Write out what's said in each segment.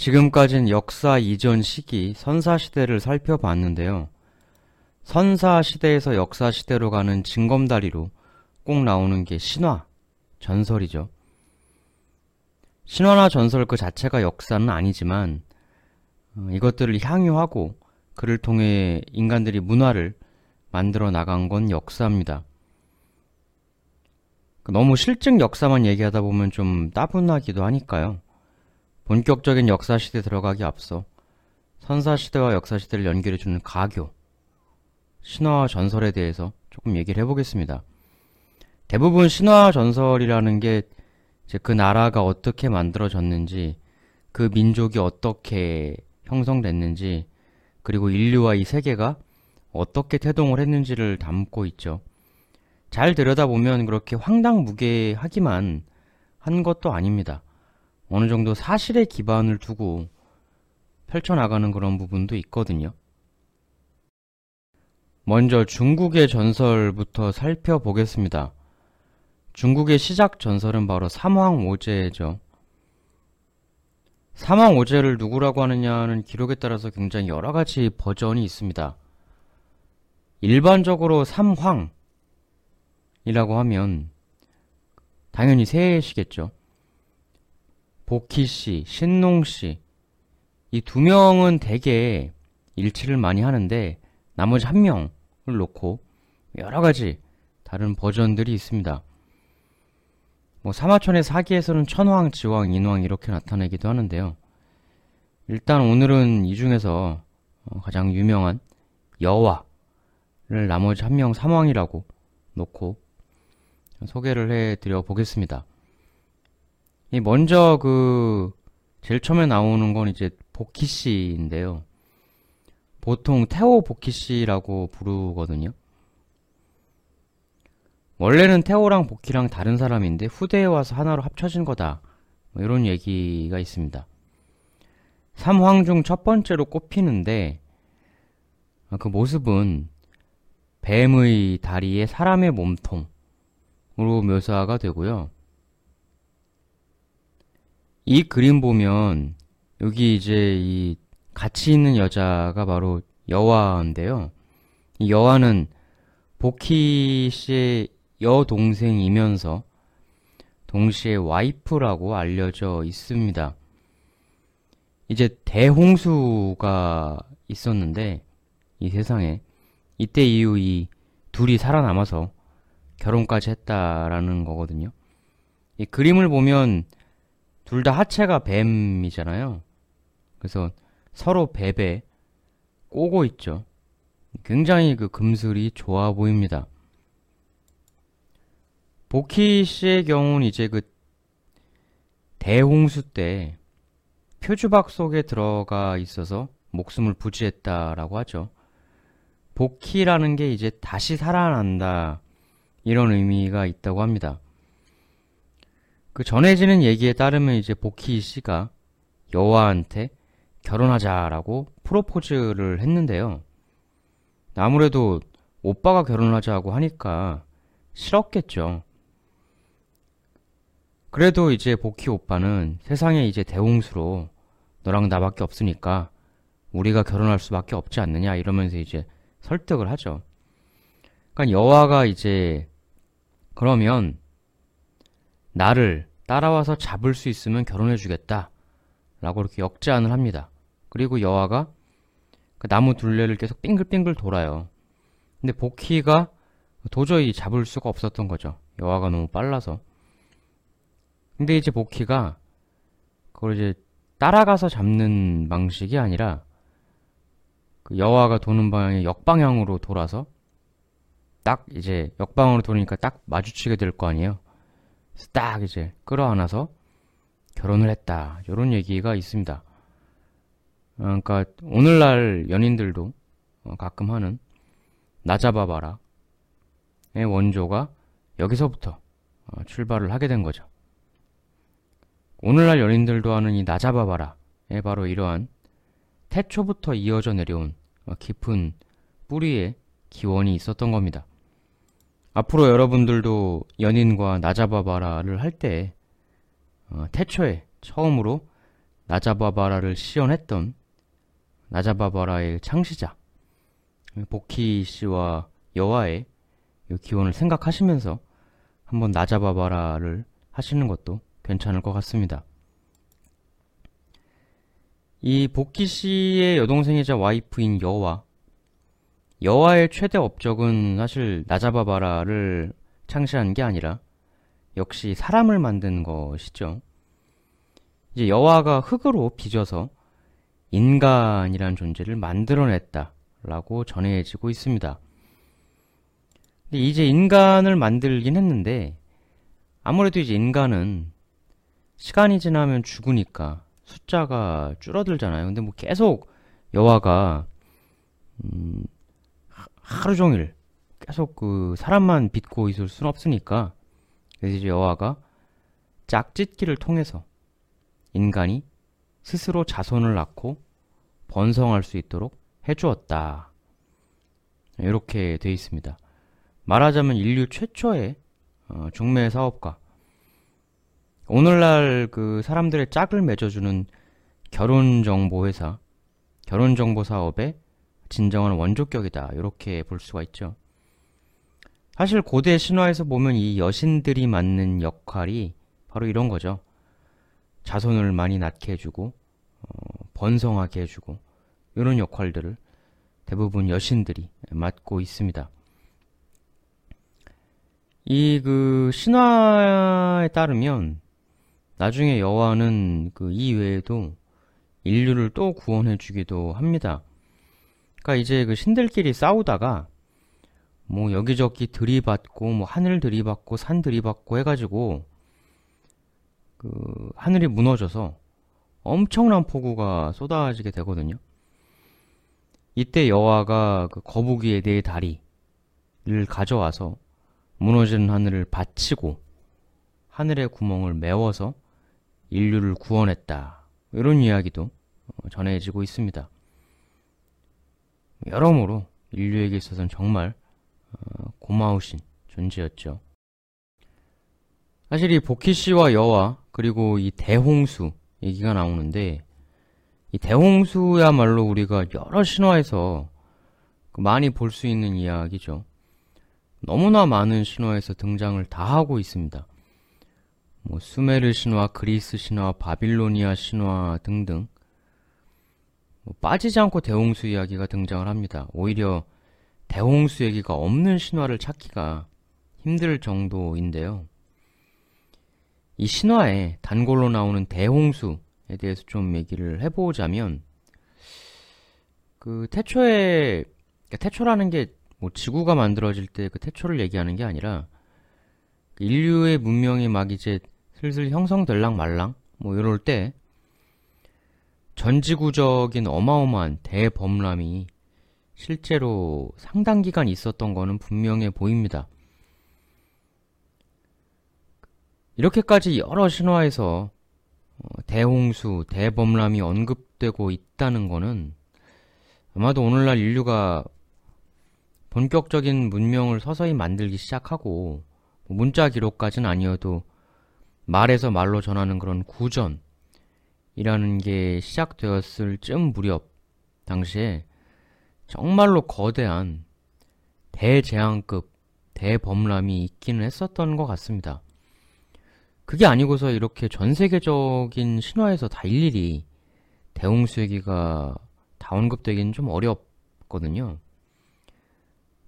지금까지는 역사 이전 시기 선사시대를 살펴봤는데요. 선사시대에서 역사시대로 가는 징검다리로 꼭 나오는 게 신화, 전설이죠. 신화나 전설 그 자체가 역사는 아니지만 어, 이것들을 향유하고 그를 통해 인간들이 문화를 만들어 나간 건 역사입니다. 너무 실증 역사만 얘기하다 보면 좀 따분하기도 하니까요. 본격적인 역사시대 들어가기 앞서 선사시대와 역사시대를 연결해주는 가교, 신화와 전설에 대해서 조금 얘기를 해보겠습니다. 대부분 신화 전설이라는 게 그 나라가 어떻게 만들어졌는지, 그 민족이 어떻게 형성됐는지, 그리고 인류와 이 세계가 어떻게 태동을 했는지를 담고 있죠. 잘 들여다보면 그렇게 황당무계하기만 한 것도 아닙니다. 어느 정도 사실에 기반을 두고 펼쳐나가는 그런 부분도 있거든요. 먼저 중국의 전설부터 살펴보겠습니다. 중국의 시작 전설은 바로 삼황오제죠. 삼황오제를 누구라고 하느냐는 기록에 따라서 굉장히 여러 가지 버전이 있습니다. 일반적으로 삼황이라고 하면 당연히 세시겠죠. 보키 씨, 신농 씨 이 두 명은 대개 일치를 많이 하는데 나머지 한 명을 놓고 여러 가지 다른 버전들이 있습니다. 뭐 사마천의 사기에서는 천황, 지왕, 인왕 이렇게 나타내기도 하는데요. 일단 오늘은 이 중에서 어, 가장 유명한 여와를 나머지 한 명 삼왕이라고 놓고 소개를 해드려 보겠습니다. 먼저 그 제일 처음에 나오는 건 이제 보키 씨인데요. 보통 태오 보키 씨라고 부르거든요. 원래는 태오랑 보키랑 다른 사람인데 후대에 와서 하나로 합쳐진 거다. 뭐 이런 얘기가 있습니다. 삼황 중 첫 번째로 꼽히는데 그 모습은 뱀의 다리에 사람의 몸통으로 묘사가 되고요. 이 그림 보면 여기 이제 이 같이 있는 여자가 바로 여화인데요. 이 여화는 보키 씨의 여동생이면서 동시에 와이프라고 알려져 있습니다. 이제 대홍수가 있었는데 이 세상에 이때 이후 이 둘이 살아남아서 결혼까지 했다라는 거거든요. 이 그림을 보면 둘 다 하체가 뱀이잖아요. 그래서 서로 뱀에 꼬고 있죠. 굉장히 그 금슬이 좋아 보입니다. 보키 씨의 경우는 이제 그 대홍수 때 표주박 속에 들어가 있어서 목숨을 부지했다라고 하죠. 복희라는 게 이제 다시 살아난다 이런 의미가 있다고 합니다. 그 전해지는 얘기에 따르면 이제 복희 씨가 여와한테 결혼하자라고 프로포즈를 했는데요. 아무래도 오빠가 결혼하자고 하니까 싫었겠죠. 그래도 이제 복희 오빠는 세상에 이제 대홍수로 너랑 나밖에 없으니까 우리가 결혼할 수밖에 없지 않느냐 이러면서 이제 설득을 하죠. 그러니까 여화가 이제 그러면 나를 따라와서 잡을 수 있으면 결혼해 주겠다 라고 이렇게 역제안을 합니다. 그리고 여화가 그 나무 둘레를 계속 빙글빙글 돌아요. 근데 복희가 도저히 잡을 수가 없었던 거죠. 여화가 너무 빨라서. 근데 이제 복희가 그걸 이제 따라가서 잡는 방식이 아니라 그 여화가 도는 방향이 역방향으로 돌아서 딱 이제 역방으로 돌으니까 딱 마주치게 될 거 아니에요. 딱 이제 끌어안아서 결혼을 했다. 이런 얘기가 있습니다. 어, 그러니까 오늘날 연인들도 어, 가끔 하는 나 잡아봐라의 원조가 여기서부터 어, 출발을 하게 된 거죠. 오늘날 연인들도 하는 이 나 잡아봐라에 바로 이러한 태초부터 이어져 내려온 깊은 뿌리의 기원이 있었던 겁니다. 앞으로 여러분들도 연인과 나잡아봐라를 할 때 태초에 처음으로 나자바바라를 시연했던 나자바바라의 창시자 보키 씨와 여와의 기원을 생각하시면서 한번 나자바바라를 하시는 것도 괜찮을 것 같습니다. 이 보키 씨의 여동생이자 와이프인 여와 여와의 최대 업적은 사실 나자바바라를 창시한 게 아니라 역시 사람을 만든 것이죠. 이제 여와가 흙으로 빚어서 인간이란 존재를 만들어냈다라고 전해지고 있습니다. 근데 이제 인간을 만들긴 했는데 아무래도 이제 인간은 시간이 지나면 죽으니까 숫자가 줄어들잖아요. 근데 뭐 계속 여와가 음, 하루 종일 계속 그 사람만 빚고 있을 순 없으니까 그래서 여와가 짝짓기를 통해서 인간이 스스로 자손을 낳고 번성할 수 있도록 해주었다. 이렇게 되어 있습니다. 말하자면 인류 최초의 어, 중매 사업가. 오늘날 그 사람들의 짝을 맺어주는 결혼정보회사, 결혼정보 사업의 진정한 원조격이다. 이렇게 볼 수가 있죠. 사실 고대 신화에서 보면 이 여신들이 맡는 역할이 바로 이런 거죠. 자손을 많이 낳게 해주고 어, 번성하게 해주고 이런 역할들을 대부분 여신들이 맡고 있습니다. 이 그 신화에 따르면 나중에 여호와는 그 이외에도 인류를 또 구원해 주기도 합니다. 그러니까 이제 그 신들끼리 싸우다가 뭐 여기저기 들이받고 뭐 하늘 들이받고 산 들이받고 해가지고 그 하늘이 무너져서 엄청난 폭우가 쏟아지게 되거든요. 이때 여호와가 그 거북이의 네 다리를 가져와서 무너지는 하늘을 받치고 하늘의 구멍을 메워서 인류를 구원했다. 이런 이야기도 어, 전해지고 있습니다. 여러모로 인류에게 있어서는 정말 어, 고마우신 존재였죠. 사실 이 보키 씨와 여와 그리고 이 대홍수 얘기가 나오는데 이 대홍수야말로 우리가 여러 신화에서 그 많이 볼 수 있는 이야기죠. 너무나 많은 신화에서 등장을 다 하고 있습니다. 뭐 수메르 신화, 그리스 신화, 바빌로니아 신화 등등 뭐 빠지지 않고 대홍수 이야기가 등장을 합니다. 오히려 대홍수 얘기가 없는 신화를 찾기가 힘들 정도인데요. 이 신화에 단골로 나오는 대홍수에 대해서 좀 얘기를 해보자면 그 태초에 그러니까 태초라는 게 뭐 지구가 만들어질 때 그 태초를 얘기하는 게 아니라 그 인류의 문명이 막 이제 슬슬 형성될랑 말랑 뭐 이럴 때 전지구적인 어마어마한 대범람이 실제로 상당 기간 있었던 거는 분명해 보입니다. 이렇게까지 여러 신화에서 어, 대홍수, 대범람이 언급되고 있다는 것은 아마도 오늘날 인류가 본격적인 문명을 서서히 만들기 시작하고 뭐 문자 기록까지는 아니어도 말에서 말로 전하는 그런 구전 이라는 게 시작되었을 쯤 무렵 당시에 정말로 거대한 대재앙급 대범람이 있기는 했었던 것 같습니다. 그게 아니고서 이렇게 전 세계적인 신화에서 다 일일이 대홍수 얘기가 다 언급되기는 좀 어렵거든요.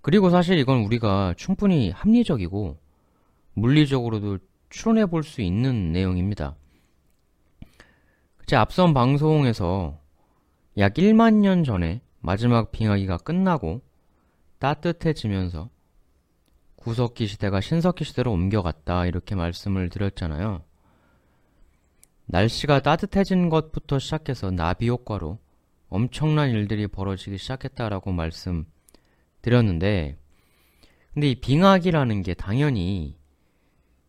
그리고 사실 이건 우리가 충분히 합리적이고 물리적으로도 추론해 볼 수 있는 내용입니다. 제 앞선 방송에서 약 1만 년 전에 마지막 빙하기가 끝나고 따뜻해지면서 구석기 시대가 신석기 시대로 옮겨갔다 이렇게 말씀을 드렸잖아요. 날씨가 따뜻해진 것부터 시작해서 나비 효과로 엄청난 일들이 벌어지기 시작했다라고 말씀드렸는데 근데 이 빙하기라는 게 당연히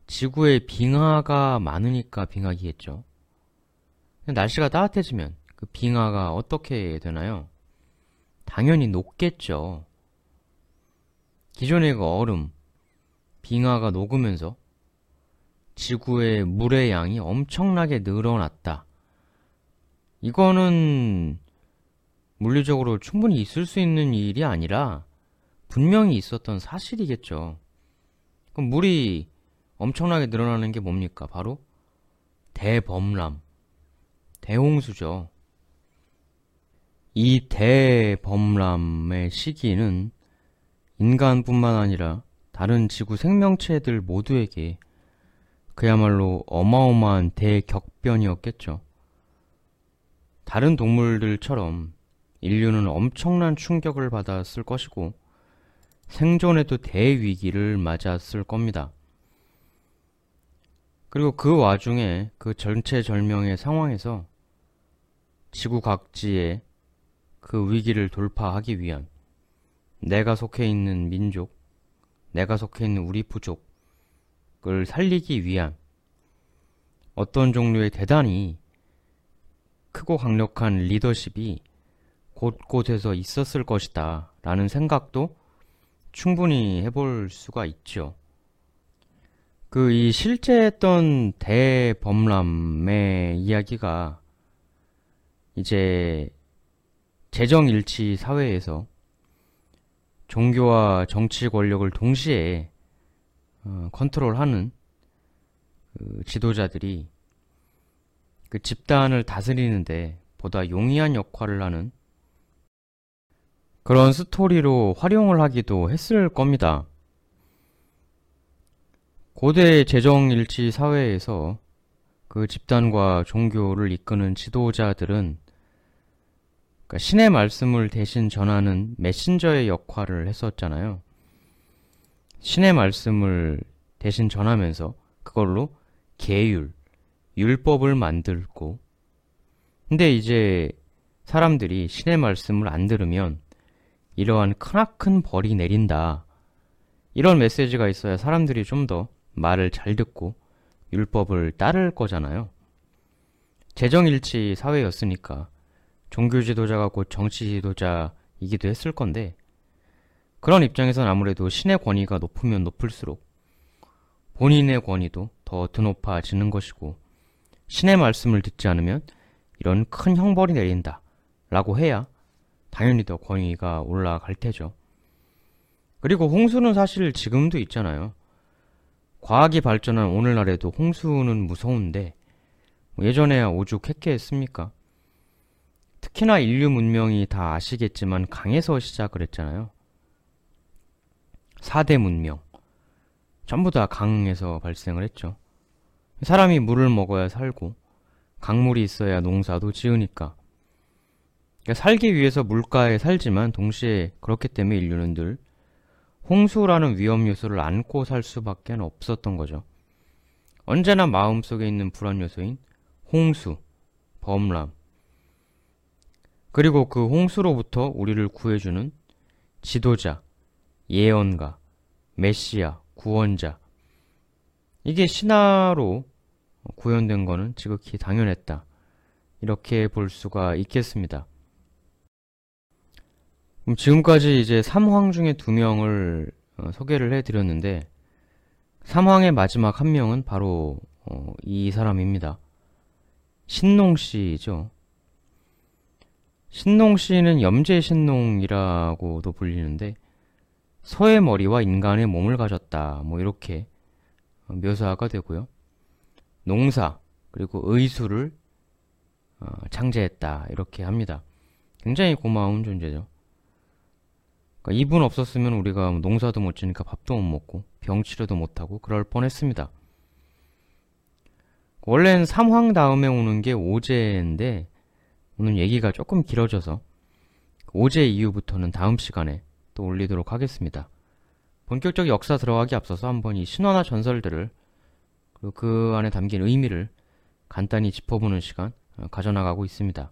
지구에 빙하가 많으니까 빙하기겠죠. 날씨가 따뜻해지면 그 빙하가 어떻게 되나요? 당연히 녹겠죠. 기존의 그 얼음, 빙하가 녹으면서 지구의 물의 양이 엄청나게 늘어났다. 이거는 물리적으로 충분히 있을 수 있는 일이 아니라 분명히 있었던 사실이겠죠. 그럼 물이 엄청나게 늘어나는 게 뭡니까? 바로 대범람, 대홍수죠. 이 대범람의 시기는 인간뿐만 아니라 다른 지구 생명체들 모두에게 그야말로 어마어마한 대격변이었겠죠. 다른 동물들처럼 인류는 엄청난 충격을 받았을 것이고 생존에도 대위기를 맞았을 겁니다. 그리고 그 와중에 그 전체절명의 상황에서 지구 각지에 그 위기를 돌파하기 위한 내가 속해 있는 민족, 내가 속해 있는 우리 부족을 살리기 위한 어떤 종류의 대단히 크고 강력한 리더십이 곳곳에서 있었을 것이다 라는 생각도 충분히 해볼 수가 있죠. 그 이 실제 했던 대범람의 이야기가 이제 재정일치 사회에서 종교와 정치 권력을 동시에 어, 컨트롤하는 그 지도자들이 그 집단을 다스리는데 보다 용이한 역할을 하는 그런 스토리로 활용을 하기도 했을 겁니다. 고대 재정일치 사회에서 그 집단과 종교를 이끄는 지도자들은 그러니까 신의 말씀을 대신 전하는 메신저의 역할을 했었잖아요. 신의 말씀을 대신 전하면서 그걸로 계율, 율법을 만들고 근데 이제 사람들이 신의 말씀을 안 들으면 이러한 크나큰 벌이 내린다. 이런 메시지가 있어야 사람들이 좀 더 말을 잘 듣고 율법을 따를 거잖아요. 재정일치 사회였으니까 종교 지도자가 곧 정치 지도자이기도 했을 건데 그런 입장에선 아무래도 신의 권위가 높으면 높을수록 본인의 권위도 더 드높아지는 것이고 신의 말씀을 듣지 않으면 이런 큰 형벌이 내린다 라고 해야 당연히 더 권위가 올라갈 테죠. 그리고 홍수는 사실 지금도 있잖아요. 과학이 발전한 오늘날에도 홍수는 무서운데 뭐 예전에야 오죽했겠습니까? 특히나 인류 문명이 다 아시겠지만 강에서 시작을 했잖아요. 4대 문명. 전부 다 강에서 발생을 했죠. 사람이 물을 먹어야 살고 강물이 있어야 농사도 지으니까. 그러니까 살기 위해서 물가에 살지만 동시에 그렇기 때문에 인류는 늘 홍수라는 위험 요소를 안고 살 수밖에 없었던 거죠. 언제나 마음속에 있는 불안 요소인 홍수, 범람, 그리고 그 홍수로부터 우리를 구해주는 지도자, 예언가, 메시아, 구원자. 이게 신화로 구현된 거는 지극히 당연했다. 이렇게 볼 수가 있겠습니다. 그럼 지금까지 이제 3황 중에 두 명을 어, 소개를 해드렸는데 3황의 마지막 한 명은 바로 어, 이 사람입니다. 신농 씨죠. 신농 씨는 염제 신농이라고도 불리는데 소의 머리와 인간의 몸을 가졌다. 뭐 이렇게 묘사가 되고요. 농사 그리고 의수를 어, 창제했다 이렇게 합니다. 굉장히 고마운 존재죠. 그러니까 이분 없었으면 우리가 농사도 못 지니까 밥도 못 먹고 병치료도 못하고 그럴 뻔했습니다. 원래는 삼황 다음에 오는 게 오제인데 오늘 얘기가 조금 길어져서 오제 이후부터는 다음 시간에 또 올리도록 하겠습니다. 본격적 역사 들어가기 앞서서 한번 이 신화나 전설들을 그리고 그 안에 담긴 의미를 간단히 짚어보는 시간 어, 가져나가고 있습니다.